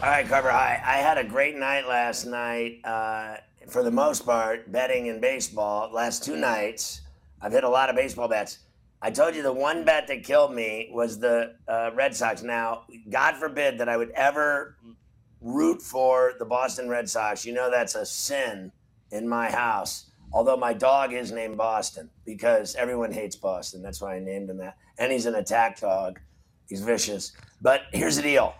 All right, Carver. Hi. I had a great night last night. Uh, for the most part, betting in baseball. Last two nights, I've hit a lot of baseball bets. I told you the one bet that killed me was the uh, Red Sox. Now, God forbid that I would ever root for the Boston Red Sox. You know that's a sin in my house. Although my dog is named Boston because everyone hates Boston. That's why I named him that. And he's an attack dog. He's vicious. But here's the deal.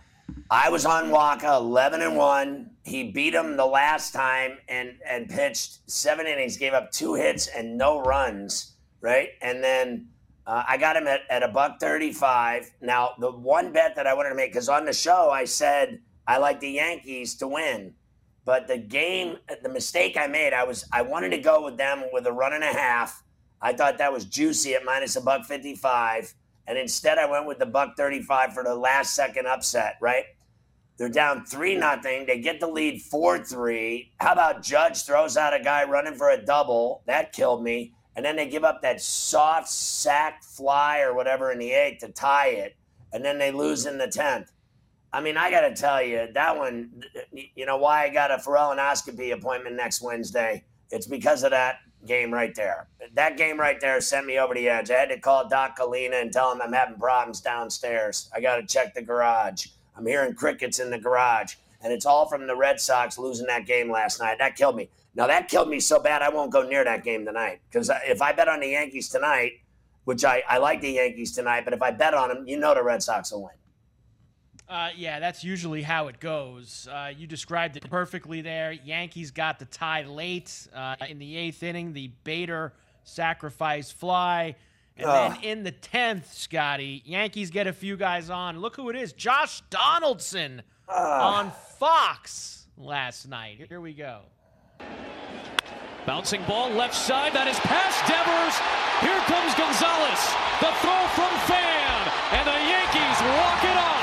I was on Wacha, 11 and 1. He beat him the last time and, and pitched seven innings, gave up two hits and no runs, right? And then uh, I got him at, at a buck 35. Now, the one bet that I wanted to make, because on the show I said I like the Yankees to win. But the game, the mistake I made, I was I wanted to go with them with a run and a half. I thought that was juicy at minus a buck 55 and instead I went with the buck 35 for the last second upset, right? They're down 3 nothing. They get the lead 4 3. How about Judge throws out a guy running for a double? That killed me. And then they give up that soft sack fly or whatever in the eighth to tie it. And then they lose in the 10th. I mean, I got to tell you, that one, you know, why I got a endoscopy appointment next Wednesday? It's because of that game right there. That game right there sent me over the edge. I had to call Doc Kalina and tell him I'm having problems downstairs. I got to check the garage. I'm hearing crickets in the garage. And it's all from the Red Sox losing that game last night. That killed me. Now, that killed me so bad I won't go near that game tonight. Because if I bet on the Yankees tonight, which I, I like the Yankees tonight, but if I bet on them, you know the Red Sox will win. Uh, yeah, that's usually how it goes. Uh, you described it perfectly there. Yankees got the tie late uh, in the eighth inning. The Bader sacrifice fly. And then in the 10th, Scotty, Yankees get a few guys on. Look who it is Josh Donaldson on Fox last night. Here we go. Bouncing ball left side. That is past Devers. Here comes Gonzalez. The throw from Fan. And the Yankees walk it off.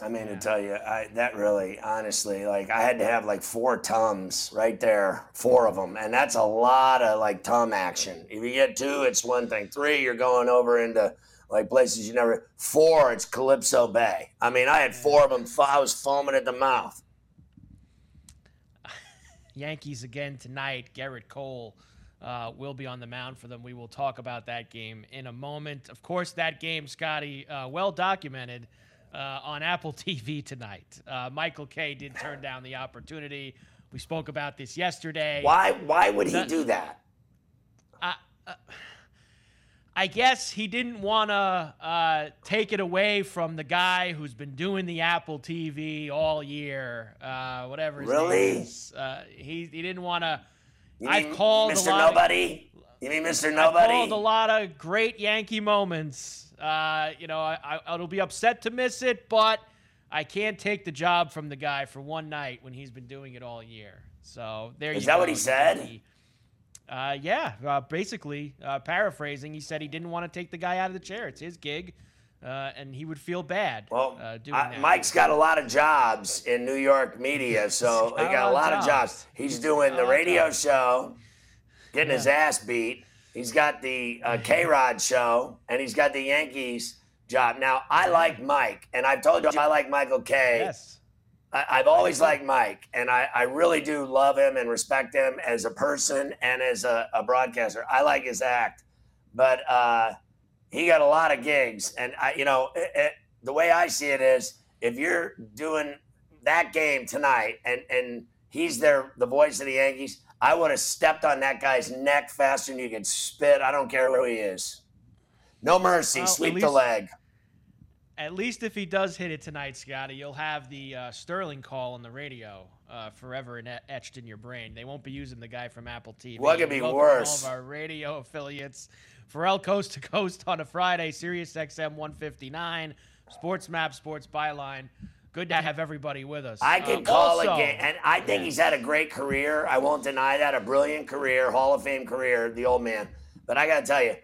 I mean, to tell you, I, that really, honestly, like I had to have like four tums right there, four of them, and that's a lot of like tum action. If you get two, it's one thing. Three, you're going over into like places you never. Four, it's Calypso Bay. I mean, I had four of them. I was foaming at the mouth. Yankees again tonight. Gerrit Cole uh, will be on the mound for them. We will talk about that game in a moment. Of course, that game, Scotty, uh, well documented uh, on Apple TV tonight. Uh, Michael Kay did turn down the opportunity. We spoke about this yesterday. Why? Why would he the, do that? Uh, I guess he didn't want to uh, take it away from the guy who's been doing the Apple TV all year, uh, whatever his really? Uh, he he didn't want to. I called Mr. Nobody. You mean Mr. Nobody? I called a lot of great Yankee moments uh, you know, I, I, will be upset to miss it, but I can't take the job from the guy for one night when he's been doing it all year. So there Is you that what he said? Uh, yeah, uh, basically, uh, paraphrasing, he said he didn't want to take the guy out of the chair. It's his gig. uh, and he would feel bad. Well, uh, doing I, that. Mike's got a lot of jobs in New York media, so he got a lot of jobs. He's doing the radio show, getting his ass beat. He's got the uh, K Rod show, and he's got the Yankees job. Now, I like Mike, and I've told you I like Michael Kay. Yes. I, I've always liked Mike, and I, I really do love him and respect him as a person and as a, a broadcaster. I like his act, but uh, he got a lot of gigs, and I, you know, it, it, the way I see it is, if you're doing that game tonight, and and he's there, the voice of the Yankees, I would have stepped on that guy's neck faster than you could spit. I don't care who he is. No mercy, Well, sweep the leg. At least if he does hit it tonight, Scotty, you'll have the uh, Sterling call on the radio uh, forever and etched in your brain. They won't be using the guy from Apple TV. What could be Welcome worse? All of our radio affiliates. Pharrell Coast to Coast on a Friday, Sirius XM 159, Sports Map, Sports Byline. Good to have everybody with us. I can Um, call also- a game, and I think he's had a great career. I won't deny that, a brilliant career, Hall of Fame career, the old man. But I got to tell you,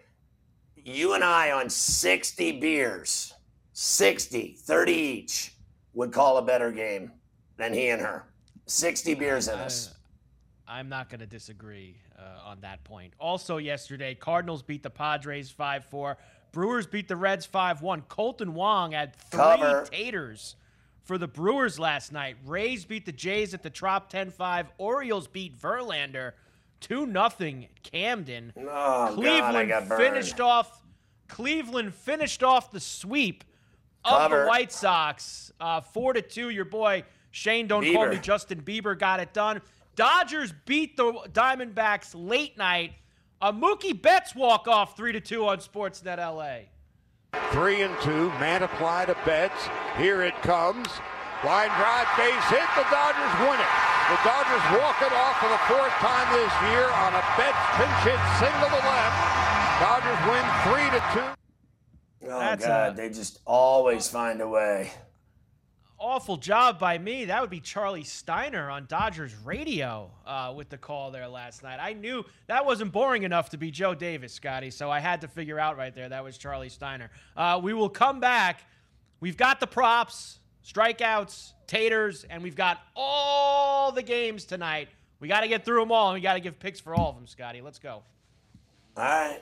you and I on 60 beers, 60, 30 each, would call a better game than he and her. 60 beers in us. I'm not going to disagree uh, on that point. Also, yesterday, Cardinals beat the Padres 5 4. Brewers beat the Reds 5 1. Kolten Wong had three Cover. taters for the Brewers last night. Rays beat the Jays at the Trop 10 5. Orioles beat Verlander 2 0 Camden. Oh, God, Cleveland got finished off. Cleveland finished off the sweep of Cover. the White Sox, uh, four to two. Your boy Shane, don't call me Justin Bieber, got it done. Dodgers beat the Diamondbacks late night. A Mookie Betts walk off three to two on Sportsnet LA. Three and two. Man apply to Betts. Here it comes. Line drive, base hit. The Dodgers win it. The Dodgers walk it off for the fourth time this year on a Betts pinch hit single to left. Dodgers win three to two. Oh, That's God. a- they just always find a way. Awful job by me. That would be Charlie Steiner on Dodgers radio uh, with the call there last night. I knew that wasn't boring enough to be Joe Davis, Scotty, so I had to figure out right there that was Charlie Steiner. Uh, we will come back. We've got the props, strikeouts, taters, and we've got all the games tonight. We got to get through them all, and we got to give picks for all of them, Scotty. Let's go. All right.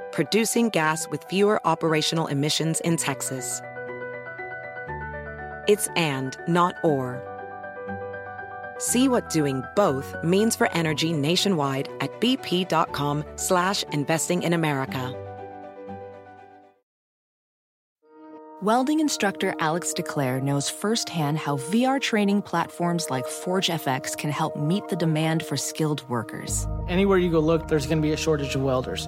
producing gas with fewer operational emissions in Texas. It's and, not or. See what doing both means for energy nationwide at bp.com slash investing in America. Welding instructor Alex DeClaire knows firsthand how VR training platforms like ForgeFX can help meet the demand for skilled workers. Anywhere you go look, there's going to be a shortage of welders.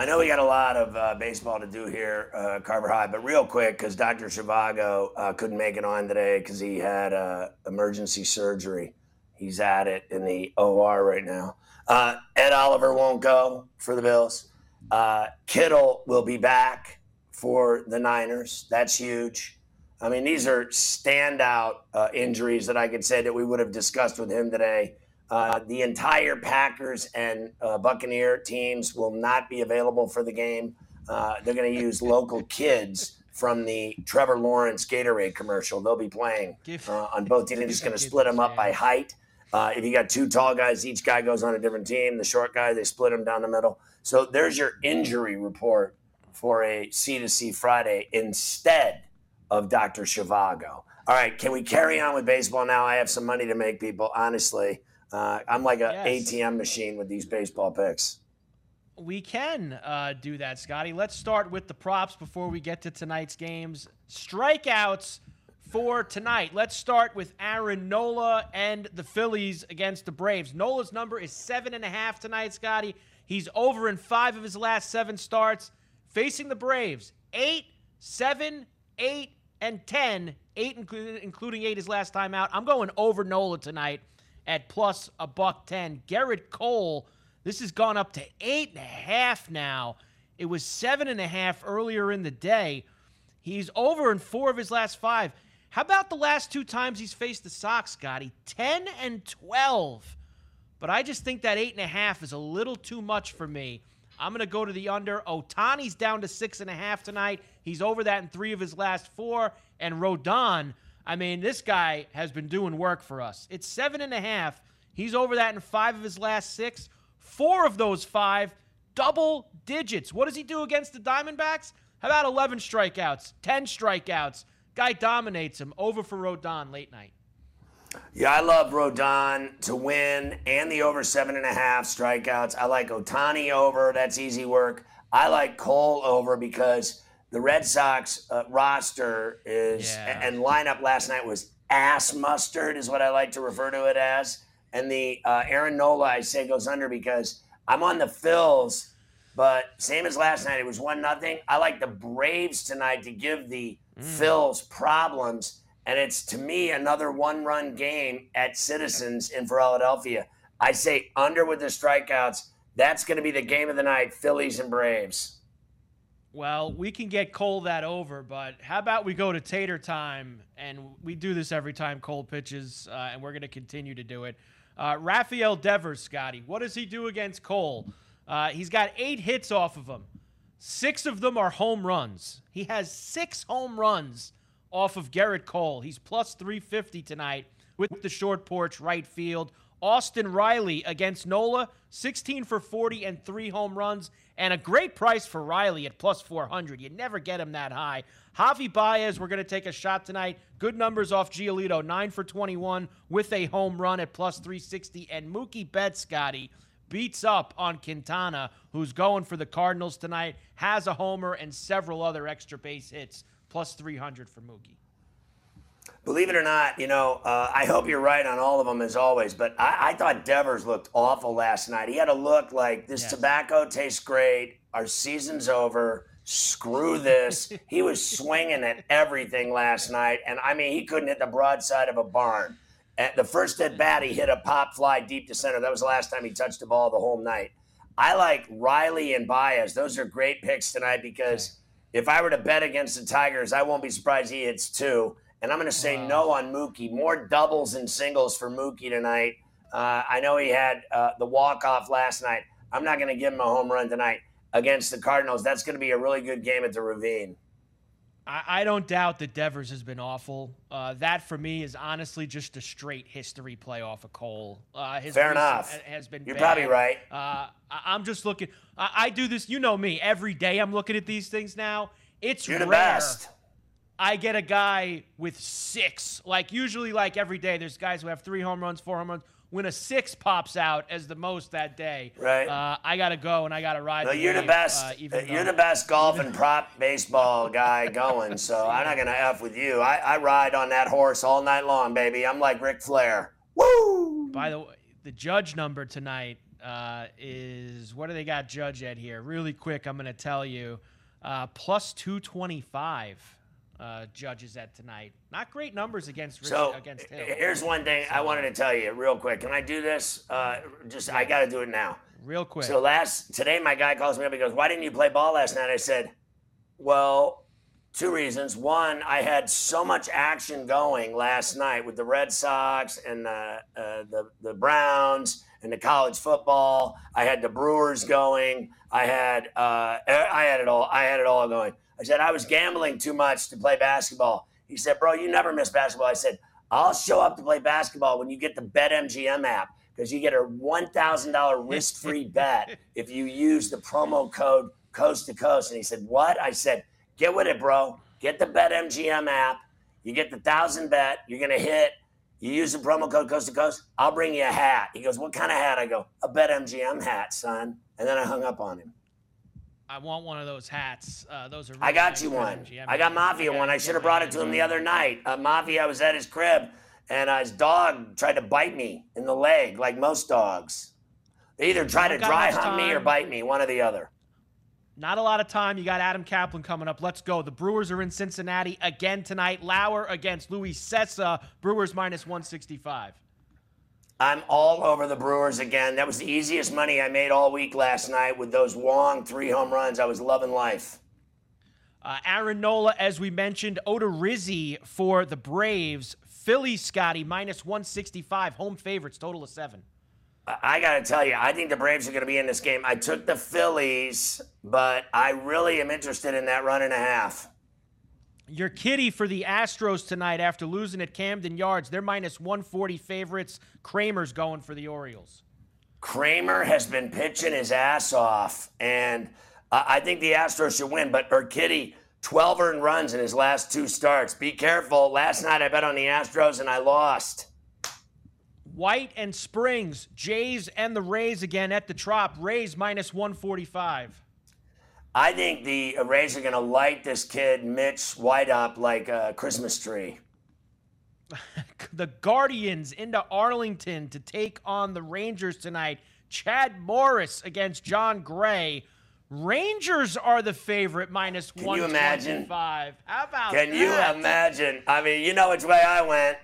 I know we got a lot of uh, baseball to do here, uh, Carver High, but real quick, because Dr. Shivago uh, couldn't make it on today because he had uh, emergency surgery. He's at it in the OR right now. Uh, Ed Oliver won't go for the Bills. Uh, Kittle will be back for the Niners. That's huge. I mean, these are standout injuries that I could say that we would have discussed with him today. Uh, the entire Packers and uh, Buccaneer teams will not be available for the game. Uh, they're going to use local kids from the Trevor Lawrence Gatorade commercial. They'll be playing uh, on both teams. They're just going to split them up by height. Uh, if you got two tall guys, each guy goes on a different team. The short guy, they split them down the middle. So there's your injury report for a C to C Friday instead of Dr. Shivago. All right, can we carry on with baseball now? I have some money to make people, honestly. Uh, I'm like an yes. ATM machine with these baseball picks. We can uh, do that, Scotty. Let's start with the props before we get to tonight's games. Strikeouts for tonight. Let's start with Aaron Nola and the Phillies against the Braves. Nola's number is seven and a half tonight, Scotty. He's over in five of his last seven starts. Facing the Braves, eight, seven, eight, and ten. Eight, including eight his last time out. I'm going over Nola tonight at plus a buck ten. Gerrit Cole, this has gone up to eight and a half now. It was seven and a half earlier in the day. He's over in four of his last five. How about the last two times he's faced the Sox, Scotty? 10 and 12. But I just think that eight and a half is a little too much for me. I'm going to go to the under. Ohtani's down to six and a half tonight. He's over that in three of his last four. And Rodon, I mean, this guy has been doing work for us. It's seven and a half. He's over that in five of his last six. Four of those five, double digits. What does he do against the Diamondbacks? How about 11 strikeouts, 10 strikeouts? Guy dominates him. Over for Rodon late night. Yeah, I love Rodon to win and the over seven and a half strikeouts. I like Ohtani over. That's easy work. I like Cole over because the Red Sox uh, roster is yeah. and lineup last night was ass mustard, is what I like to refer to it as. And the uh, Aaron Nola, I say, goes under because I'm on the Phils, but same as last night, it was one nothing. I like the Braves tonight to give the mm. Phils problems and it's to me another one run game at Citizens in Philadelphia. I say under with the strikeouts. That's going to be the game of the night Phillies and Braves. Well, we can get Cole that over, but how about we go to Tater time? And we do this every time Cole pitches, uh, and we're going to continue to do it. Uh, Rafael Devers, Scotty, what does he do against Cole? Uh, he's got eight hits off of him. Six of them are home runs. He has six home runs off of Gerrit Cole. He's plus 350 tonight with the short porch right field. Austin Riley against Nola, 16 for 40 and three home runs, and a great price for Riley at plus 400. You never get him that high. Javi Baez, we're going to take a shot tonight. Good numbers off Giolito, 9 for 21 with a home run at plus 360. And Mookie Betts, Scotty, beats up on Quintana, who's going for the Cardinals tonight, has a homer and several other extra base hits plus 300 for Mookie. Believe it or not, you know, uh, I hope you're right on all of them as always, but I, I, thought Devers looked awful last night. He had a look like this yes. tobacco tastes great. Our season's over. Screw this. he was swinging at everything last night. And I mean, he couldn't hit the broadside of a barn. At the first at bat, he hit a pop fly deep to center. That was the last time he touched the ball the whole night. I like Riley and Baez. Those are great picks tonight because if I were to bet against the Tigers, I won't be surprised he hits two. And I'm going to say wow. no on Mookie. More doubles and singles for Mookie tonight. Uh, I know he had uh, the walk off last night. I'm not going to give him a home run tonight against the Cardinals. That's going to be a really good game at the Ravine. I, I don't doubt that Devers has been awful. Uh, that for me is honestly just a straight history play off of Cole. Uh, Fair enough. Has been. You're bad. probably right. Uh, I, am just looking. I, I, do this. You know me. Every day I'm looking at these things now. It's You're rare. the best. I get a guy with six. Like usually, like every day, there's guys who have three home runs, four home runs when a six pops out as the most that day, right? Uh, I got to go and I got to ride. No, the you're wave, the best. Uh, you're the best golf and prop baseball guy going. So I'm not gonna f with you. I, I ride on that horse all night long, baby. I'm like Ric Flair. Woo! By the way, the judge number tonight uh, is what do they got judge at here? Really quick, I'm gonna tell you, uh, plus 225. Uh, judges at tonight. Not great numbers against So against Hill. here's one thing I wanted to tell you real quick. Can I do this? Uh, just I got to do it now. Real quick. So last today, my guy calls me up. He goes, "Why didn't you play ball last night?" I said, "Well, two reasons. One, I had so much action going last night with the Red Sox and the uh, the, the Browns and the college football. I had the Brewers going. I had uh, I had it all. I had it all going. I said I was gambling too much to play basketball. He said, "Bro, you never miss basketball." I said, "I'll show up to play basketball when you get the BetMGM app." Because you get a $1,000 risk free bet if you use the promo code coast to coast. And he said, What? I said, Get with it, bro. Get the BetMGM app. You get the thousand bet. You're going to hit. You use the promo code coast to coast. I'll bring you a hat. He goes, What kind of hat? I go, A BetMGM hat, son. And then I hung up on him. I want one of those hats. Uh, those are. I got nice you one. I got. Mafia one. I should have brought it to him the other night. Uh, Mafia, I was at his crib, and uh, his dog tried to bite me in the leg, like most dogs. They either try to dry hunt me or bite me, one or the other. Not a lot of time. You got Adam Kaplan coming up. Let's go. The Brewers are in Cincinnati again tonight. Lauer against Luis Cessa. Brewers minus 165. I'm all over the Brewers again. That was the easiest money I made all week last night with those long three home runs. I was loving life. Uh, Aaron Nola, as we mentioned, Odorizzi for the Braves. Philly Scotty minus 165. Home favorites, total of seven. I- I got to tell you, I think the Braves are going to be in this game. I took the Phillies, but I really am interested in that run and a half. Urquidy for the Astros tonight after losing at Camden Yards. They're minus 140 favorites. Kremer's going for the Orioles. Kremer has been pitching his ass off, and I I think the Astros should win. But Urquidy, 12 earned runs in his last two starts. Be careful. Last night I bet on the Astros and I lost. White and Springs, Jays and the Rays again at the Trop. Rays minus 145. I think the Rays are going to light this kid Mitch White up like a Christmas tree. The Guardians into Arlington to take on the Rangers tonight. Chad Morris against Jon Gray. Rangers are the favorite minus Can you imagine? 125. How about Can you imagine? I mean, you know which way I went.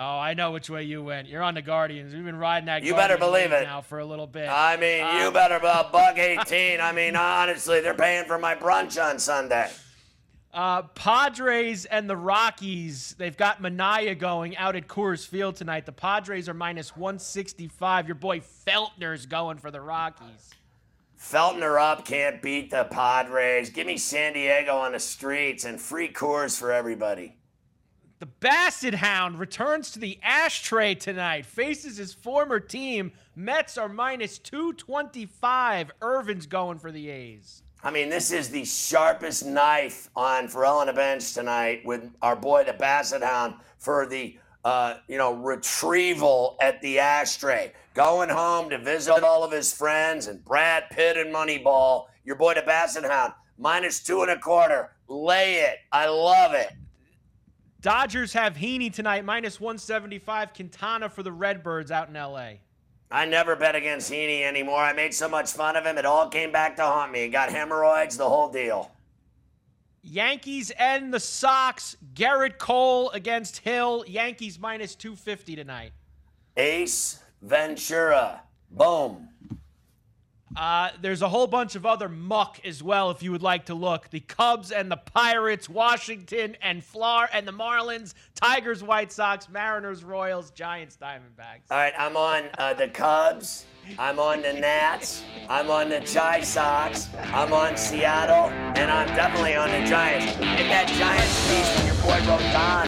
Oh, I know which way you went. You're on the Guardians. We've been riding that. You better believe it. now for a little bit. I mean, you Um, better a buck 18. I mean, honestly, they're paying for my brunch on Sunday. Uh, Padres and the Rockies, they've got Manaea going out at Coors Field tonight. The Padres are minus 165. Your boy Feltner's going for the Rockies. Feltner up can't beat the Padres. Give me San Diego on the streets and free Coors for everybody. The Basset Hound returns to the ashtray tonight, faces his former team. Mets are minus 225. Irvin's going for the A's. I mean, this is the sharpest knife on Pharrell on the bench tonight with our boy the Basset Hound for the uh, you know retrieval at the ashtray. Going home to visit all of his friends and Brad Pitt and Moneyball. Your boy the Basset Hound minus two and a quarter. Lay it. I love it. Dodgers have Heaney tonight, minus 175. Quintana for the Redbirds out in LA. I never bet against Heaney anymore. I made so much fun of him. It all came back to haunt me. He got hemorrhoids, the whole deal. Yankees and the Sox. Gerrit Cole against Hill. Yankees minus 250 tonight. Ace Ventura. Boom. Uh, there's a whole bunch of other muck as well if you would like to look. The Cubs and the Pirates, Washington and Flor and the Marlins, Tigers, White Sox, Mariners, Royals, Giants, Diamondbacks. All right, I'm on uh, the Cubs. I'm on the Nats. I'm on the Chi Sox. I'm on Seattle. And I'm definitely on the Giants. Get that Giants piece when your boy wrote Don.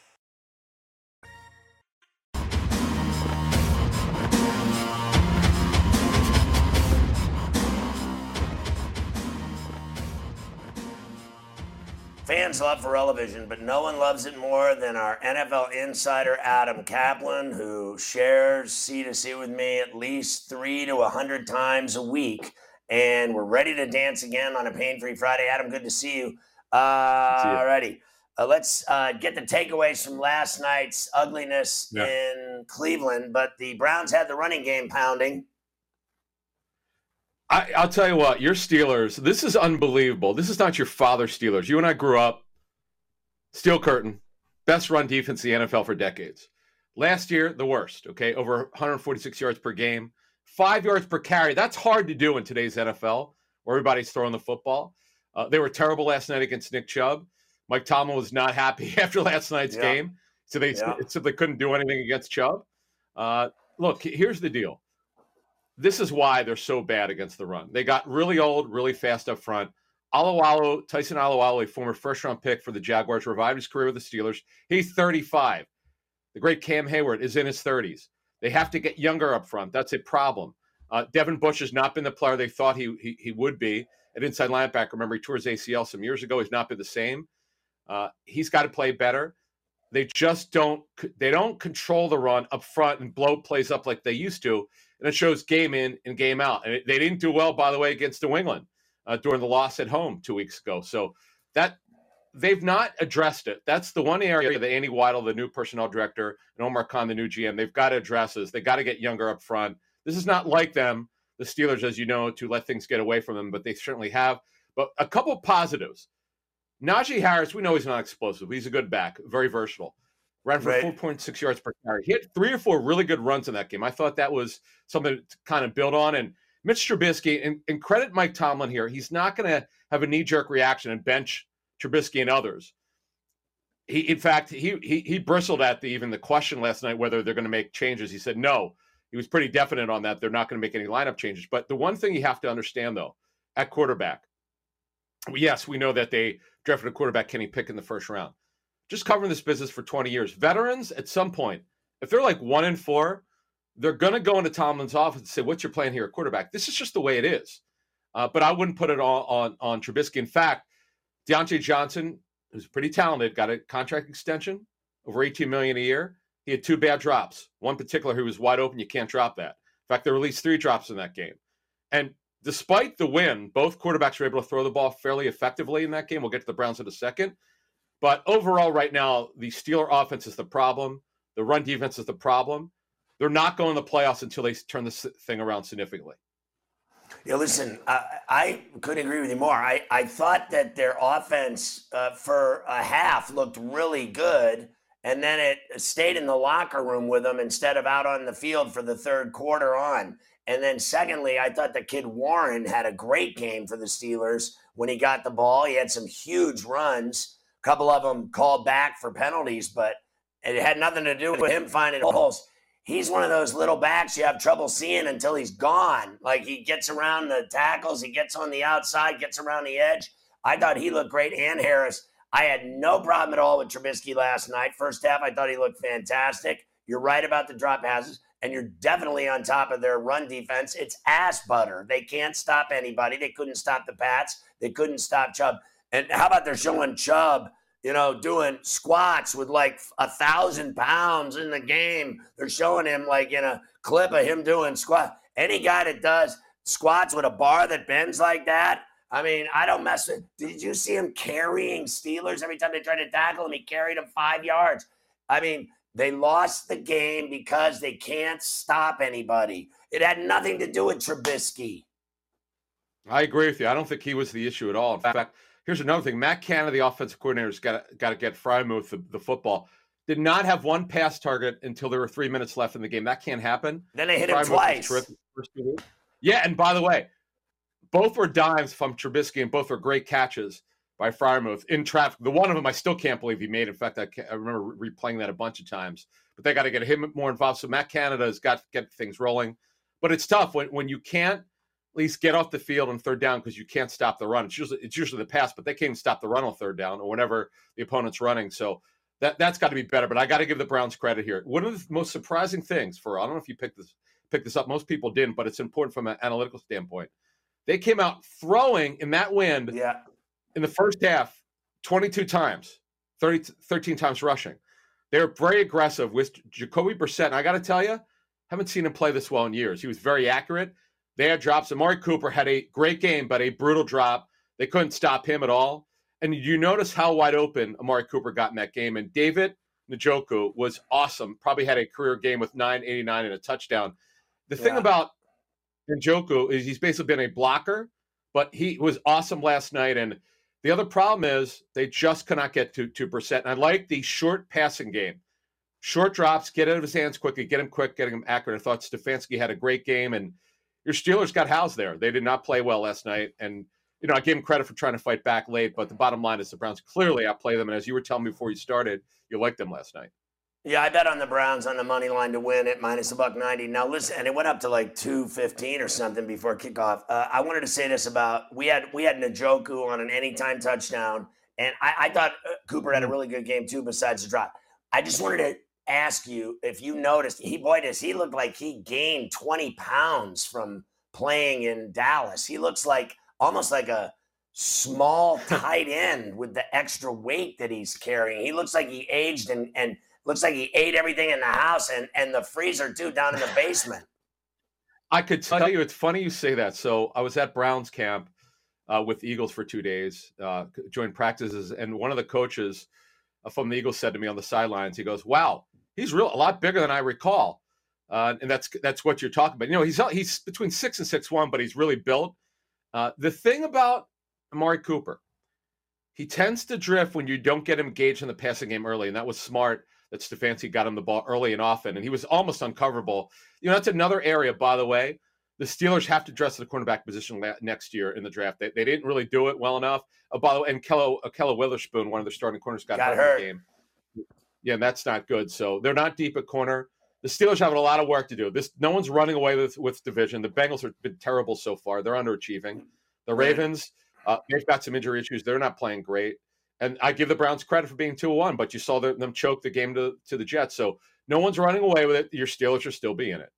Fans love Vision, but no one loves it more than our NFL insider Adam Kaplan, who shares C to C with me at least three to a hundred times a week. And we're ready to dance again on a pain-free Friday. Adam, good to see you. Uh, Alrighty, uh, let's uh, get the takeaways from last night's ugliness yeah. in Cleveland. But the Browns had the running game pounding. I, will tell you what, your Steelers, this is unbelievable. This is not your father's Steelers. You and I grew up, steel curtain, best run defense in the NFL for decades. Last year, the worst, okay? Over 146 yards per game, five yards per carry. That's hard to do in today's NFL where everybody's throwing the football. Uh, they were terrible last night against Nick Chubb. Mike Tomlin was not happy after last night's yeah. game. So they yeah. simply couldn't do anything against Chubb. Uh, look, here's the deal this is why they're so bad against the run. They got really old, really fast up front. Alualu, Tyson Alualu, a former first round pick for the Jaguars, revived his career with the Steelers. He's 35. The great Cam Heyward is in his 30s. They have to get younger up front. That's a problem. Uh, Devin Bush has not been the player they thought he, he, he would be at inside linebacker. Remember, he tore his ACL some years ago. He's not been the same. Uh, he's got to play better. They just don't they don't control the run up front and blow plays up like they used to and it shows game in and game out. And they didn't do well, by the way, against New England uh, during the loss at home two weeks ago. So that they've not addressed it. That's the one area that Andy Weidl, the new personnel director, and Omar Khan, the new GM, they've got to address is they got to get younger up front. This is not like them, the Steelers, as you know, to let things get away from them, but they certainly have. But a couple positives. Najee Harris, we know he's not explosive. He's a good back, very versatile ran for right. 4.6 yards per carry. He had three or four really good runs in that game. I thought that was something to kind of build on. And Mitch Trubisky, and, and credit Mike Tomlin here, he's not going to have a knee jerk reaction and bench Trubisky and others. He, in fact, he, he he bristled at the even the question last night whether they're going to make changes. He said no. He was pretty definite on that. They're not going to make any lineup changes. But the one thing you have to understand though, at quarterback, yes, we know that they drafted a quarterback Kenny Pickett in the first round just covering this business for 20 years. Veterans, at some point, if they're like one in four, they're going to go into Tomlin's office and say, "What's your plan here at quarterback?" This is just the way it is. Uh, but I wouldn't put it all on on Trubisky. In fact, Diontae Johnson, who's pretty talented, got a contract extension over 18 million a year. He had two bad drops. One particular who was wide open. You can't drop that. In fact, there were at least three drops in that game. And despite the win, both quarterbacks were able to throw the ball fairly effectively in that game. We'll get to the Browns in a second. But overall, right now, the Steeler offense is the problem. The run defense is the problem. They're not going to the playoffs until they turn this thing around significantly. Yeah, listen, I, I couldn't agree with you more. I, I thought that their offense uh, for a half looked really good, and then it stayed in the locker room with them instead of out on the field for the third quarter on. And then, secondly, I thought the kid Warren had a great game for the Steelers when he got the ball. He had some huge runs couple of them called back for penalties, but it had nothing to do with him finding holes. He's one of those little backs you have trouble seeing until he's gone. Like he gets around the tackles, he gets on the outside, gets around the edge. I thought he looked great. And Harris, I had no problem at all with Trubisky last night. First half, I thought he looked fantastic. You're right about the drop passes. and you're definitely on top of their run defense, it's ass butter. They can't stop anybody. They couldn't stop the Pats. They couldn't stop Chubb. And how about they're showing Chubb, you know, doing squats with like a thousand pounds in the game? They're showing him like in a clip of him doing squat. Any guy that does squats with a bar that bends like that, I mean, I don't mess with. Did you see him carrying Steelers every time they tried to tackle him? He carried him five yards. I mean, they lost the game because they can't stop anybody. It had nothing to do with Trubisky. I agree with you. I don't think he was the issue at all. In fact, here's another thing: Matt Canada, the offensive coordinator, has got got to get Freiermuth the, the football. Did not have one pass target until there were three minutes left in the game. That can't happen. Then they hit him twice. Yeah, and by the way, both were dimes from Trubisky, and both were great catches by Freiermuth in traffic. The one of them I still can't believe he made. In fact, I, I remember replaying that a bunch of times. But they got to get him more involved. So Matt Canada has got to get things rolling. But it's tough when when you can't at least get off the field on third down because you can't stop the run. It's usually it's usually the pass, but they can't even stop the run on third down or whenever the opponent's running. So that that's got to be better. But I got to give the Browns credit here. One of the most surprising things for I don't know if you picked this picked this up. Most people didn't, but it's important from an analytical standpoint. They came out throwing in that wind yeah. in the first half 22 times, 30, 13 times rushing. They were very aggressive with Jacoby Brissett. And I got to tell you, haven't seen him play this well in years. He was very accurate. They had drops. Amari Cooper had a great game, but a brutal drop. They couldn't stop him at all. And you notice how wide open Amari Cooper got in that game. And David Njoku was awesome. Probably had a career game with 989 and a touchdown. The thing about Njoku is he's basically been a blocker, but he was awesome last night. And the other problem is they just cannot get to two percent. And I like the short passing game, short drops, get out of his hands quickly, get him quick, getting him accurate. I thought Stefanski had a great game, and your Steelers got housed there. They did not play well last night, and you know I gave them credit for trying to fight back late. But the bottom line is the Browns clearly outplay them, and as you were telling me before you started, you liked them last night. Yeah, I bet on the Browns on the money line to win at minus a buck ninety. Now listen, and it went up to like two fifteen or something before kickoff. Uh, I wanted to say this about we had we had Njoku on an anytime touchdown, and I, I thought uh, Cooper had a really good game too. Besides the drop, I just wanted to ask you if you noticed he boy does he look like he gained twenty pounds from playing in Dallas. He looks like almost like a small tight end with the extra weight that he's carrying. He looks like he aged and and looks like he ate everything in the house and and the freezer too down in the basement. I could tell you, it's funny you say that. So I was at Browns camp uh, with Eagles for two days, uh, joined practices, and one of the coaches uh, from the Eagles said to me on the sidelines, he goes, "Wow, he's real a lot bigger than I recall." Uh, and that's that's what you're talking about. You know, he's he's between six and six one, but he's really built. Uh, the thing about Amari Cooper, he tends to drift when you don't get him engaged in the passing game early, and that was smart that Stefanski got him the ball early and often, and he was almost uncoverable. You know, that's another area, by the way. The Steelers have to dress the cornerback position next year in the draft. They, they didn't really do it well enough. Uh, by the way, and Kello, uh, Kello Witherspoon, one of their starting corners, got, got hurt, in the game. Yeah, that's not good. So they're not deep at corner. The Steelers have a lot of work to do. This no one's running away with with division. The Bengals have been terrible so far. They're underachieving. The Ravens, uh, they've got some injury issues. They're not playing great. And I give the Browns credit for being 2 1, but you saw them choke the game to, to the Jets. So no one's running away with it. Your Steelers are still being in it.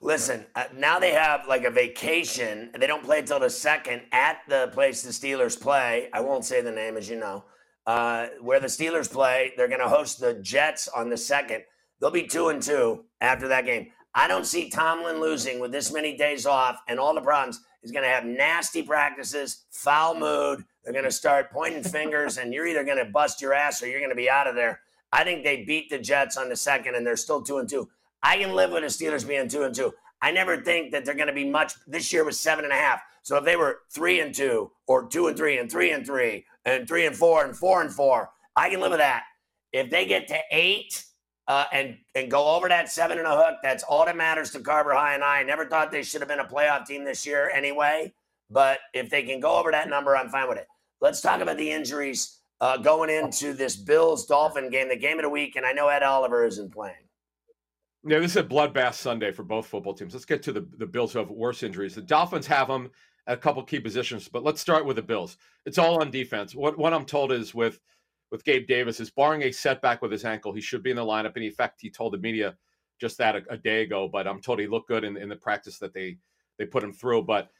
Listen, uh, now they have like a vacation. They don't play until the second at the place the Steelers play. I won't say the name, as you know. Uh, where the Steelers play, they're going to host the Jets on the second. They'll be two and two after that game. I don't see Tomlin losing with this many days off and all the problems. He's going to have nasty practices, foul mood. They're going to start pointing fingers, and you're either going to bust your ass or you're going to be out of there. I think they beat the Jets on the second, and they're still two and two. I can live with the Steelers being two and two. I never think that they're going to be much. This year was seven and a half. So if they were three and two, or two and three, and three and three, and three and four, and four and four, I can live with that. If they get to eight uh, and and go over that seven and a hook. That's all that matters to Carver High and I. I never thought they should have been a playoff team this year anyway. But if they can go over that number, I'm fine with it. Let's talk about the injuries uh, going into this Bills Dolphin game, the game of the week. And I know Ed Oliver isn't playing. Yeah, this is a bloodbath Sunday for both football teams. Let's get to the, the Bills who have worse injuries. The Dolphins have them a couple key positions, but let's start with the Bills. It's all on defense. What what I'm told is with with Gabe Davis is barring a setback with his ankle, he should be in the lineup. And in fact, he told the media just that a, a day ago, but I'm told he looked good in, in the practice that they they put him through. But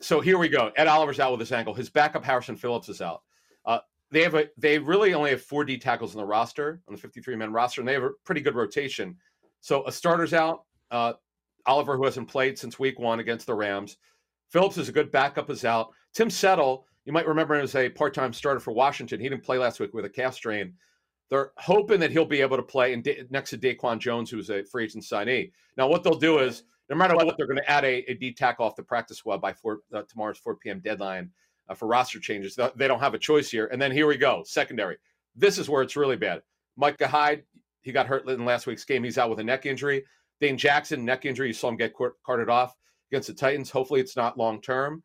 so here we go. Ed Oliver's out with his ankle. His backup Harrison Phillips is out. Uh, they have a they really only have four D tackles on the roster on the 53 man roster, and they have a pretty good rotation. So a starter's out. Uh, Oliver, who hasn't played since week one against the Rams. Phillips is a good backup, is out. Tim Settle, you might remember him as a part time starter for Washington. He didn't play last week with a calf strain. They're hoping that he'll be able to play in, next to Daquan Jones, who's a free agent signee. Now, what they'll do is, no matter what, they're going to add a, a D tackle off the practice squad by four, uh, tomorrow's 4 p.m. deadline uh, for roster changes. They don't have a choice here. And then here we go, secondary. This is where it's really bad. Micah Hyde, he got hurt in last week's game. He's out with a neck injury. Dane Jackson, neck injury. You saw him get carted off against the Titans. Hopefully, it's not long term.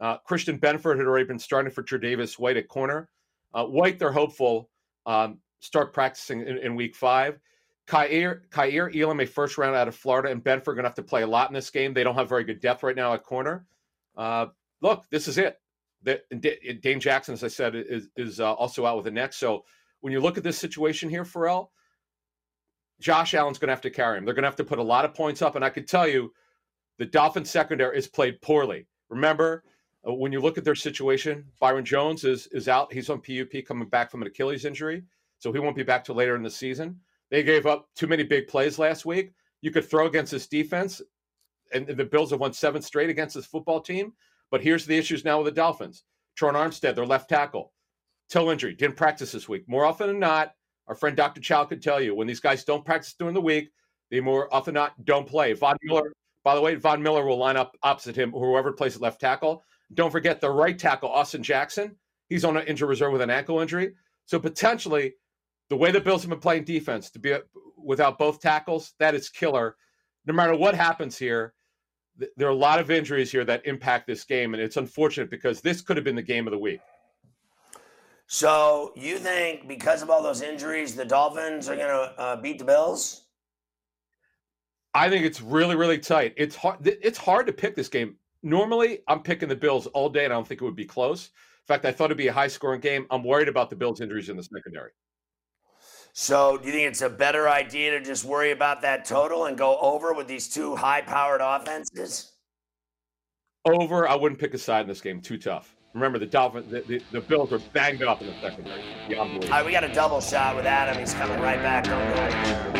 Uh, Christian Benford had already been starting for Tre'Davious White at corner. Uh, White, they're hopeful, um, start practicing in, in week five. Kaiir, Kaiir Elam, a first round out of Florida, and Benford going to have to play a lot in this game. They don't have very good depth right now at corner. Uh, look, this is it. The, Dane Jackson, as I said, is, is uh, also out with a neck. So when you look at this situation here, Ferrall, Josh Allen's going to have to carry him. They're going to have to put a lot of points up. And I can tell you, the Dolphins secondary is played poorly. Remember, uh, when you look at their situation, Byron Jones is is out. He's on PUP coming back from an Achilles injury, so he won't be back till later in the season. They gave up too many big plays last week. You could throw against this defense, and, the Bills have won seven straight against this football team. But here's the issues now with the Dolphins. Terron Armstead, their left tackle, toe injury, didn't practice this week. More often than not, our friend Dr. Chao could tell you when these guys don't practice during the week, they more often than not don't play. Von Miller, by the way, Von Miller will line up opposite him, whoever plays at left tackle. Don't forget the right tackle, Austin Jackson. He's on an injury reserve with an ankle injury. So potentially, the way the Bills have been playing defense to be without both tackles, that is killer. No matter what happens here, there are a lot of injuries here that impact this game, and it's unfortunate because this could have been the game of the week. So you think because of all those injuries, the Dolphins are going to uh, beat the Bills? I think it's really, really tight. It's hard. It's hard to pick this game. Normally, I'm picking the Bills all day, and I don't think it would be close. In fact, I thought it'd be a high-scoring game. I'm worried about the Bills' injuries in the secondary. So, do you think it's a better idea to just worry about that total and go over with these two high-powered offenses? Over. I wouldn't pick a side in this game. Too tough. Remember, the Dolphins, the, the, the, Bills are banged up in the secondary. All right, we got a double shot with Adam. He's coming right back.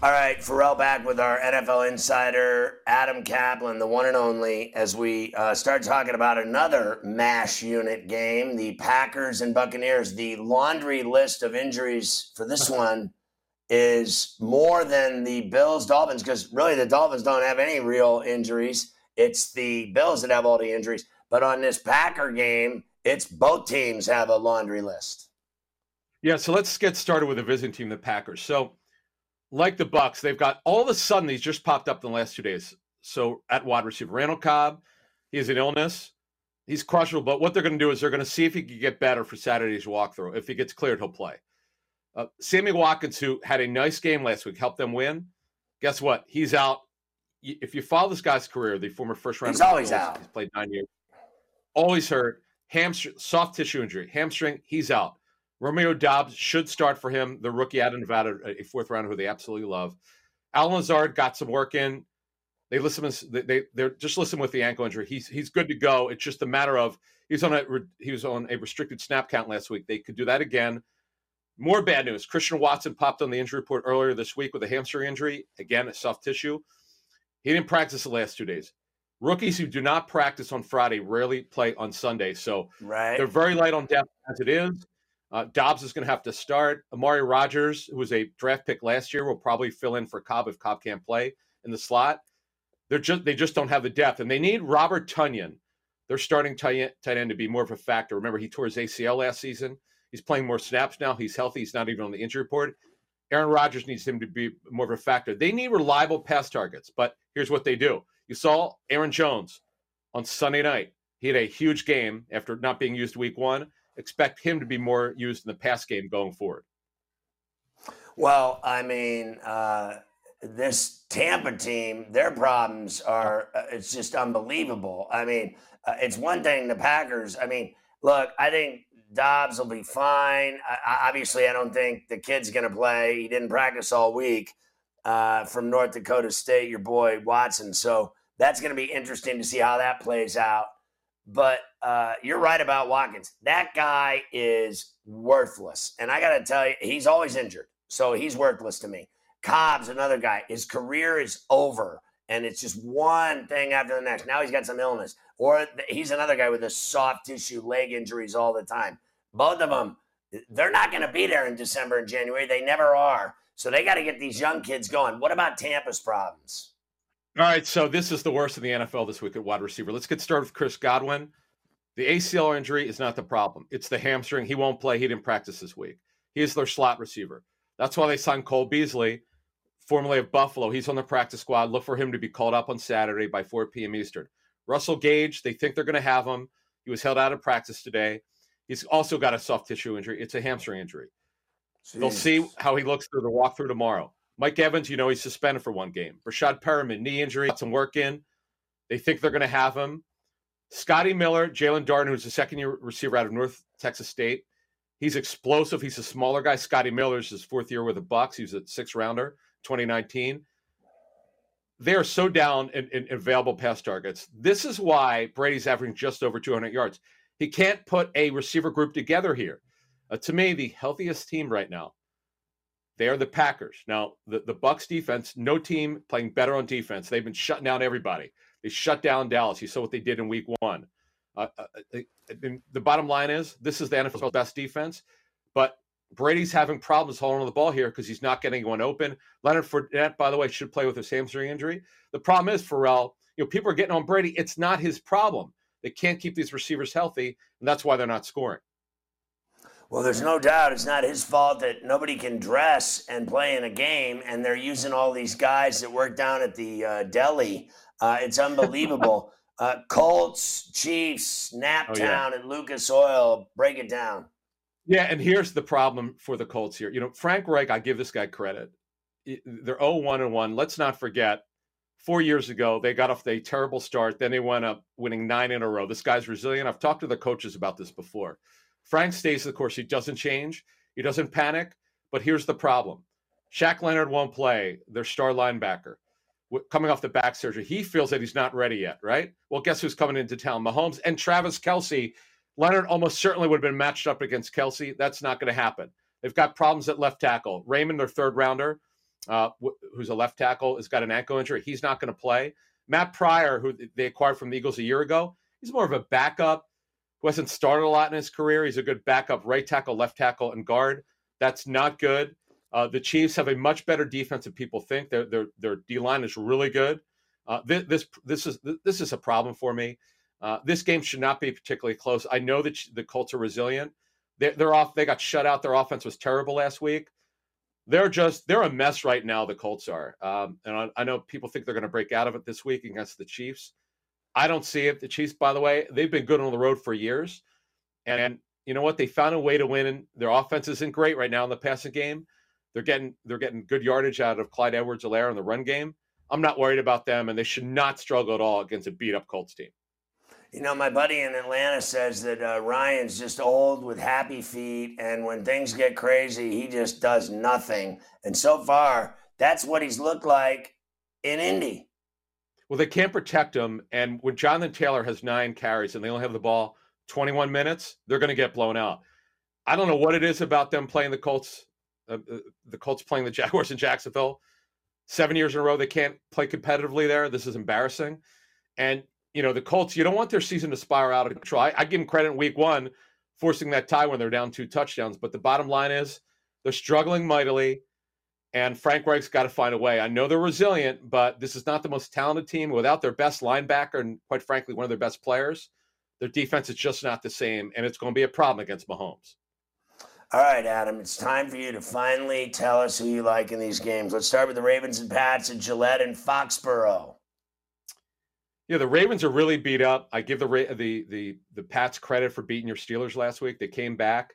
All right, Ferrall back with our NFL insider, Adam Caplan, the one and only, as we uh, start talking about another MASH unit game, the Packers and Buccaneers. The laundry list of injuries for this one is more than the Bills Dolphins because really the Dolphins don't have any real injuries. It's the Bills that have all the injuries. But on this Packer game, it's both teams have a laundry list. Yeah, so let's get started with the visiting team, the Packers. So, like the Bucks, they've got all of a sudden these just popped up in the last two days. So at wide receiver, Randall Cobb, he has an illness. He's questionable, but what they're going to do is they're going to see if he can get better for Saturday's walkthrough. If he gets cleared, he'll play. Uh, Sammy Watkins, who had a nice game last week, helped them win. Guess what? He's out. If you follow this guy's career, the former first round, he's always out. He's played nine years. Always hurt. Hamstring, soft tissue injury, hamstring. He's out. Romeo Doubs should start for him. The rookie out of Nevada, a fourth rounder who they absolutely love. Al Lazard got some work in. They listen. They they're just listen with the ankle injury. He's he's good to go. It's just a matter of he's on a he was on a restricted snap count last week. They could do that again. More bad news. Christian Watson popped on the injury report earlier this week with a hamstring injury. Again, a soft tissue. He didn't practice the last two days. Rookies who do not practice on Friday rarely play on Sunday. So right. they're very light on depth as it is. Uh, Doubs is going to have to start. Amari Rogers, who was a draft pick last year, will probably fill in for Cobb if Cobb can't play in the slot. They're just they just don't have the depth, and they need Robert Tonyan, They're starting tight end, to be more of a factor. Remember, he tore his ACL last season. He's playing more snaps now. He's healthy. He's not even on the injury report. Aaron Rodgers needs him to be more of a factor. They need reliable pass targets, but here's what they do. You saw Aaron Jones on Sunday night. He had a huge game after not being used week one. Expect him to be more used in the pass game going forward. Well, I mean, uh, this Tampa team, their problems are, uh, it's just unbelievable. I mean, uh, it's one thing, the Packers, I mean, look, I think Doubs will be fine. I, obviously, I don't think the kid's going to play. He didn't practice all week uh, from North Dakota State, your boy Watson. So that's going to be interesting to see how that plays out. But uh, you're right about Watkins. That guy is worthless. And I got to tell you, he's always injured. So he's worthless to me. Cobb's another guy. His career is over. And it's just one thing after the next. Now he's got some illness. Or he's another guy with a soft tissue leg injuries all the time. Both of them, they're not going to be there in December and January. They never are. So they got to get these young kids going. What about Tampa's problems? All right, so this is the worst in the NFL this week at wide receiver. Let's get started with Chris Godwin. The ACL injury is not the problem. It's the hamstring. He won't play. He didn't practice this week. He is their slot receiver. That's why they signed Cole Beasley, formerly of Buffalo. He's on the practice squad. Look for him to be called up on Saturday by 4 p.m. Eastern. Russell Gage, they think they're going to have him. He was held out of practice today. He's also got a soft tissue injury. It's a hamstring injury. Jeez. They'll see how he looks through the walkthrough tomorrow. Mike Evans, you know, he's suspended for one game. Breshad Perriman, knee injury, got some work in. They think they're going to have him. Scotty Miller, Jaelon Darden, who's a second year receiver out of North Texas State. He's explosive. He's a smaller guy. Scotty Miller's his fourth year with the Bucks. He was a six rounder, 2019 they are so down in, in, available pass targets. This is why Brady's averaging just over 200 yards. He can't put a receiver group together here. Uh, to me, the healthiest team right now, they are the Packers. Now, the, the Bucks defense, no team playing better on defense. They've been shutting down everybody. They shut down Dallas. You saw what they did in week one. Uh, uh, uh the bottom line is this is the NFL's best defense, but Brady's having problems holding on the ball here because he's not getting one open. Leonard Fournette, by the way, should play with his hamstring injury. The problem is, Ferrall, you know, people are getting on Brady. It's not his problem. They can't keep these receivers healthy, and that's why they're not scoring. Well, there's no doubt it's not his fault that nobody can dress and play in a game, and they're using all these guys that work down at the uh, deli. Uh, it's unbelievable. uh, Colts, Chiefs, Naptown, oh, yeah. and Lucas Oil. Break it down. Yeah, and here's the problem for the Colts here. You know, Frank Reich, I give this guy credit. They're 0-1 and 1. Let's not forget, four years ago, they got off a terrible start. Then they went up winning nine in a row. This guy's resilient. I've talked to the coaches about this before. Frank stays the course. He doesn't change. He doesn't panic. But here's the problem. Shaq Leonard won't play, their star linebacker, coming off the back surgery. He feels that he's not ready yet, right? Well, guess who's coming into town? Mahomes and Travis Kelce. Leonard almost certainly would have been matched up against Kelce. That's not going to happen. They've got problems at left tackle. Raimann, their third rounder, uh, who's a left tackle, has got an ankle injury. He's not going to play. Matt Pryor, who they acquired from the Eagles a year ago, he's more of a backup who hasn't started a lot in his career. He's a good backup right tackle, left tackle, and guard. That's not good. Uh, the Chiefs have a much better defense than people think. Their their their D line is really good. Uh, this, this this is this is a problem for me. Uh, this game should not be particularly close. I know that the Colts are resilient. They're, they're off. They got shut out. Their offense was terrible last week. They're just they're a mess right now. The Colts are, um, and I, I know people think they're going to break out of it this week against the Chiefs. I don't see it. The Chiefs, by the way, they've been good on the road for years, and you know what? They found a way to win. Their offense isn't great right now in the passing game. They're getting they're getting good yardage out of Clyde Edwards-Helaire in the run game. I'm not worried about them, and they should not struggle at all against a beat up Colts team. You know, my buddy in Atlanta says that uh, Ryan's just old with happy feet, and when things get crazy, he just does nothing. And so far, that's what he's looked like in Indy. Well, they can't protect him, and when Jonathan Taylor has nine carries and they only have the ball 21 minutes, they're going to get blown out. I don't know what it is about them playing the Colts, uh, uh the Colts playing the Jaguars in Jacksonville. Seven years in a row, they can't play competitively there. This is embarrassing. And you know, the Colts, you don't want their season to spiral out of control. I, I give them credit in week one, forcing that tie when they're down two touchdowns. But the bottom line is they're struggling mightily, and Frank Reich's got to find a way. I know they're resilient, but this is not the most talented team without their best linebacker and, quite frankly, one of their best players. Their defense is just not the same, and it's going to be a problem against Mahomes. All right, Adam, it's time for you to finally tell us who you like in these games. Let's start with the Ravens and Pats and Gillette and Foxborough. Yeah, the Ravens are really beat up. I give the the the the Pats credit for beating your Steelers last week. They came back.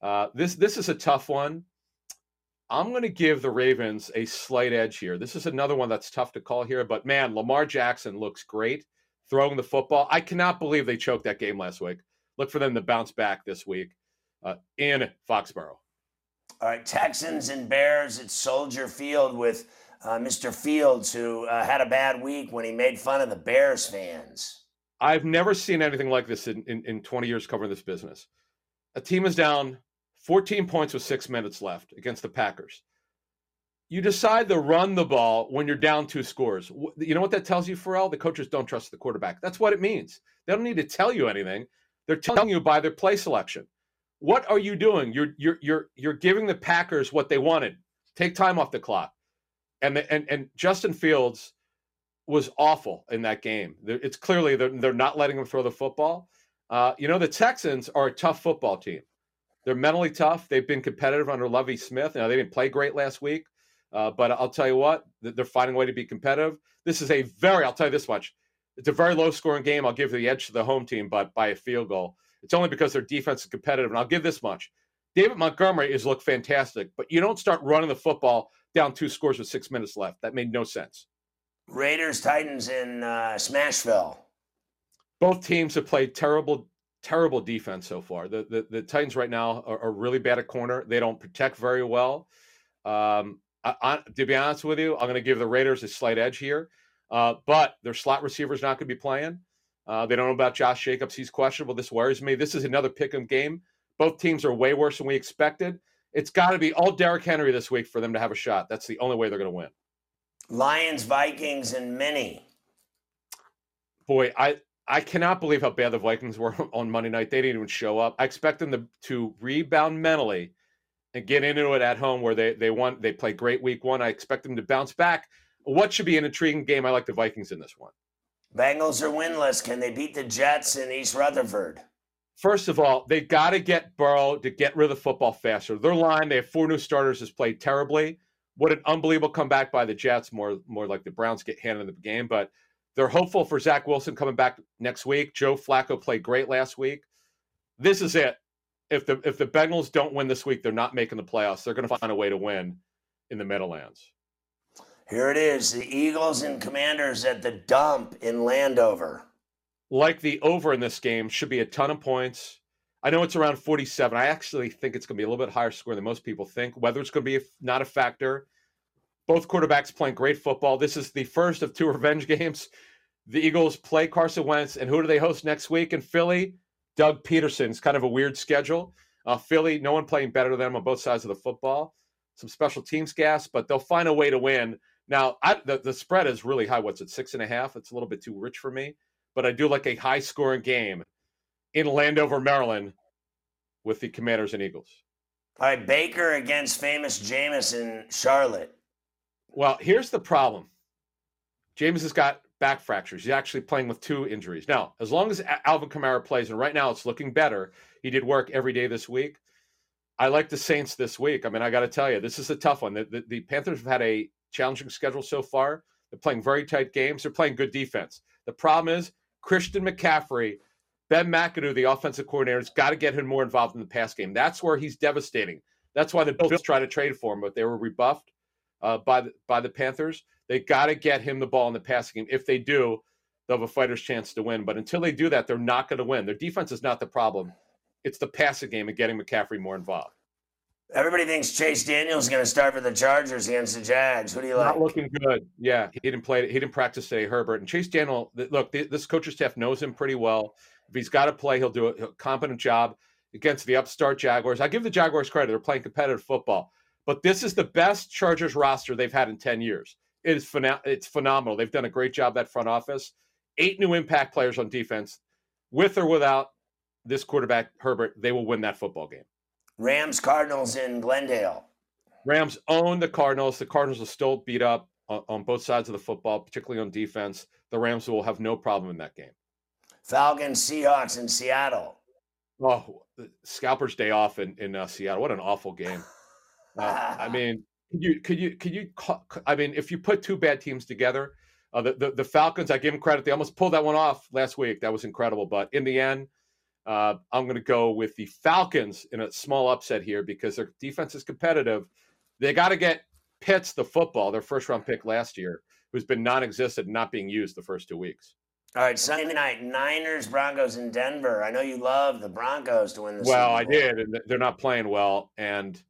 Uh, this this is a tough one. I'm going to give the Ravens a slight edge here. This is another one that's tough to call here, but man, Lamar Jackson looks great throwing the football. I cannot believe they choked that game last week. Look for them to bounce back this week uh, in Foxborough. All right, Texans and Bears at Soldier Field with uh, Mr. Fields, who uh, had a bad week when he made fun of the Bears fans. I've never seen anything like this in, in, in 20 years covering this business. A team is down 14 points with six minutes left against the Packers. You decide to run the ball when you're down two scores. You know what that tells you, Ferrall? The coaches don't trust the quarterback. That's what it means. They don't need to tell you anything. They're telling you by their play selection. What are you doing? You're you're you're you're giving the Packers what they wanted. Take time off the clock and the, and and Justin Fields was awful in that game. It's clearly they're, they're not letting him throw the football. Uh, you know, the Texans are a tough football team. They're mentally tough. They've been competitive under Lovie Smith. Now they didn't play great last week, uh, but I'll tell you what, they're finding a way to be competitive. This is a very, I'll tell you this much, it's a very low scoring game. I'll give the edge to the home team, but by a field goal. It's only because their defense is competitive, and I'll give this much. David Montgomery is looked fantastic, but you don't start running the football down two scores with six minutes left. That made no sense. Raiders Titans in uh, Smashville. Both teams have played terrible, terrible defense so far. The the, the Titans right now are, are, really bad at corner. They don't protect very well. Um, I, I, to be honest with you, I'm going to give the Raiders a slight edge here. Uh, but their slot receiver's not going to be playing. Uh, they don't know about Josh Jacobs. He's questionable. This worries me. This is another pick 'em game. Both teams are way worse than we expected. It's got to be all Derrick Henry this week for them to have a shot. That's the only way they're going to win. Lions, Vikings, and many. Boy, I I cannot believe how bad the Vikings were on Monday night. They didn't even show up. I expect them to, to rebound mentally and get into it at home where they they won. They play great week one. I expect them to bounce back. What should be an intriguing game? I like the Vikings in this one. Bengals are winless. Can they beat the Jets in East Rutherford? First of all, they got to get Burrow to get rid of the football faster. Their line, they have four new starters, has played terribly. What an unbelievable comeback by the Jets. More, more like the Browns get handed the game, but they're hopeful for Zach Wilson coming back next week. Joe Flacco played great last week. This is it. If the if the Bengals don't win this week, they're not making the playoffs. They're going to find a way to win in the Meadowlands. Here it is: the Eagles and Commanders at the dump in Landover like the over in this game, should be a ton of points. I know it's around 47. I actually think it's going to be a little bit higher score than most people think. Whether it's going to be not a factor. Both quarterbacks playing great football. This is the first of two revenge games. The Eagles play Carson Wentz, and who do they host next week in Philly? Doug Pederson. It's kind of a weird schedule. Uh, Philly, no one playing better than them on both sides of the football. Some special teams gas, but they'll find a way to win. Now, I, the, the spread is really high. What's it, six and a half? It's a little bit too rich for me but I do like a high scoring game in Landover, Maryland with the Commanders and Eagles. All right, Baker against famous Jameis in Charlotte. Well, here's the problem. Jameis has got back fractures. He's actually playing with two injuries. Now, as long as Alvin Kamara plays, and right now it's looking better, he did work every day this week. I like the Saints this week. I mean, I got to tell you, this is a tough one. The, the, the, Panthers have had a challenging schedule so far. They're playing very tight games. They're playing good defense. The problem is Christian McCaffrey, Ben McAdoo, the offensive coordinator, has got to get him more involved in the pass game. That's where he's devastating. That's why the Bills tried to trade for him, but they were rebuffed uh, by the, by the Panthers. They got to get him the ball in the passing game. If they do, they'll have a fighter's chance to win. But until they do that, they're not going to win. Their defense is not the problem. It's the passing game and getting McCaffrey more involved. Everybody thinks Chase Daniels is going to start for the Chargers against the Jags. Who do you like? Not looking good. Yeah, he didn't play. He didn't practice today. Herbert and Chase Daniel. Look, this coaching staff knows him pretty well. If he's got to play, he'll do a competent job against the upstart Jaguars. I give the Jaguars credit; they're playing competitive football. But this is the best Chargers roster they've had in ten years. It is it's phenomenal. They've done a great job that front office. Eight new impact players on defense, with or without this quarterback Herbert, they will win that football game. Rams Cardinals in Glendale. Rams own the Cardinals. The Cardinals will still beat up on, on, both sides of the football, particularly on defense. The Rams will have no problem in that game. Falcons Seahawks in Seattle. Oh, scalper's day off in in uh, Seattle. What an awful game. Uh, I mean, could you could you could you? I mean, if you put two bad teams together, uh, the, the, the Falcons, I give them credit. They almost pulled that one off last week. That was incredible. But in the end, uh, I'm going to go with the Falcons in a small upset here because their defense is competitive. They got to get Pitts the football, their first round pick last year, who's been non existent not being used the first two weeks. All right, Sunday night, Niners, Broncos in Denver. I know you love the Broncos to win the Well, I did, and they're not playing well. And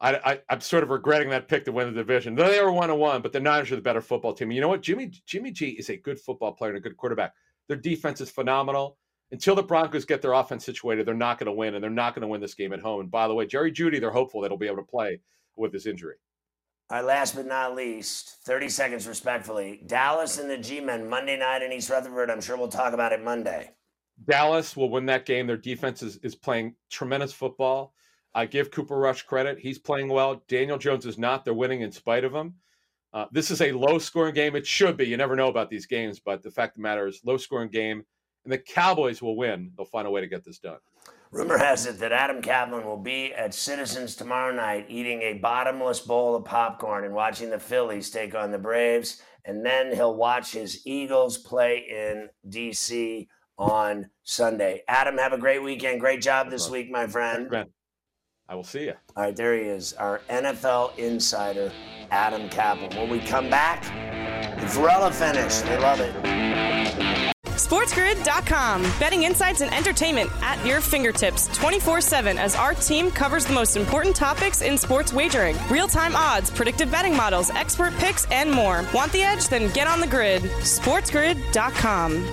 I, I, am sort of regretting that pick to win the division. They were one on one, but the Niners are the better football team. And you know what? Jimmy Jimmy G is a good football player and a good quarterback. Their defense is phenomenal until the Broncos get their offense situated, they're not going to win, and they're not going to win this game at home. And by the way, Jerry Jeudy, they're hopeful that he'll be able to play with his injury. All right, last but not least, 30 seconds respectfully. Dallas and the G Men Monday night in East Rutherford. I'm sure we'll talk about it Monday. Dallas will win that game. Their defense is, is playing tremendous football. I give Cooper Rush credit. He's playing well. Daniel Jones is not. They're winning in spite of him. Uh, this is a low scoring game. It should be. You never know about these games, but the fact of the matter is, low scoring game and the Cowboys will win. They'll find a way to get this done. Rumor has it that Adam Caplan will be at Citizens tomorrow night eating a bottomless bowl of popcorn and watching the Phillies take on the Braves. And then he'll watch his Eagles play in D.C. on Sunday. Adam, have a great weekend. Great job this week, my friend. Thanks, I will see you. All right, there he is, our NFL insider, Adam Caplan. When we come back, the Ferrall finish. They love it. SportsGrid.com. Betting insights and entertainment at your fingertips 24 7 as our team covers the most important topics in sports wagering real time odds, predictive betting models, expert picks, and more. Want the edge? Then get on the grid. SportsGrid.com.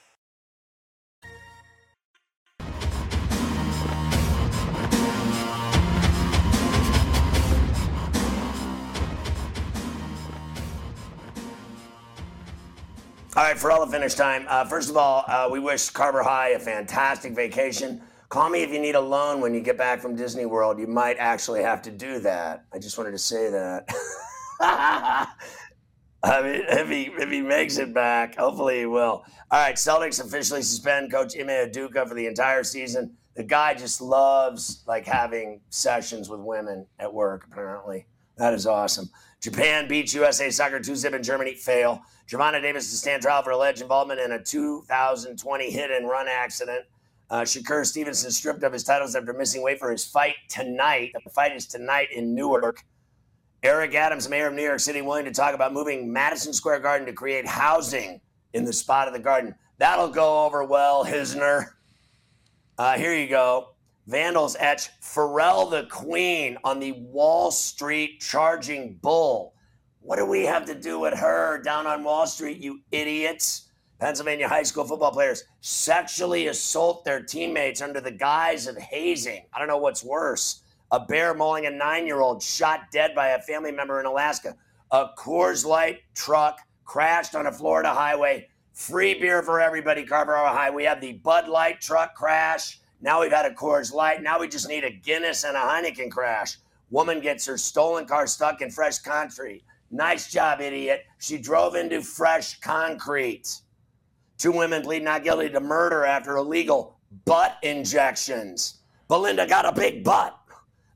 All right, for all the finish time. Uh, first of all, uh, we wish Carver High a fantastic vacation. Call me if you need a loan when you get back from Disney World. You might actually have to do that. I just wanted to say that. I mean, if he if he makes it back, hopefully he will. All right, Celtics officially suspend Coach Ime Udoka for the entire season. The guy just loves like having sessions with women at work. Apparently, that is awesome. Japan beats USA Soccer 2 zip in Germany. Fail. Gervonta Davis to stand trial for alleged involvement in a 2020 hit and run accident. Uh, Shakur Stevenson stripped of his titles after missing weight for his fight tonight. The fight is tonight in Newark. Eric Adams, mayor of New York City, willing to talk about moving Madison Square Garden to create housing in the spot of the garden. That'll go over well, Hisner. Uh, here you go. Vandals etch Pharrell the Queen on the Wall Street charging bull. What do we have to do with her down on Wall Street, you idiots? Pennsylvania high school football players sexually assault their teammates under the guise of hazing. I don't know what's worse. A bear mauling a nine year old shot dead by a family member in Alaska. A Coors Light truck crashed on a Florida highway. Free beer for everybody, Carver High. We have the Bud Light truck crash. Now we've had a Coors Light. Now we just need a Guinness and a Heineken crash. Woman gets her stolen car stuck in fresh concrete. Nice job, idiot. She drove into fresh concrete. Two women plead not guilty to murder after illegal butt injections. Belinda got a big butt.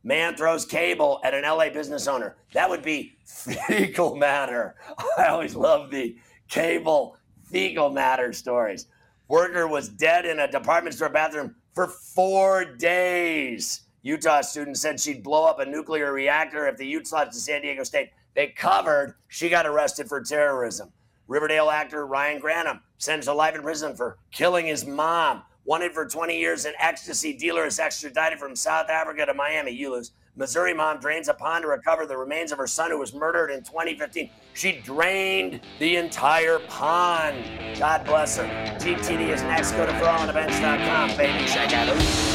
Man throws cable at an LA business owner. That would be fecal matter. I always love the cable fecal matter stories. Worker was dead in a department store bathroom for four days. Utah student said she'd blow up a nuclear reactor if the Utes lost to San Diego State. They covered. She got arrested for terrorism. Riverdale actor Ryan Grantham sentenced to life in prison for killing his mom. Wanted for 20 years, an ecstasy dealer is extradited from South Africa to Miami. You lose. Missouri mom drains a pond to recover the remains of her son who was murdered in 2015. She drained the entire pond. God bless her. GTD is next. Go to ferrallonthebench.com, baby. Check out it.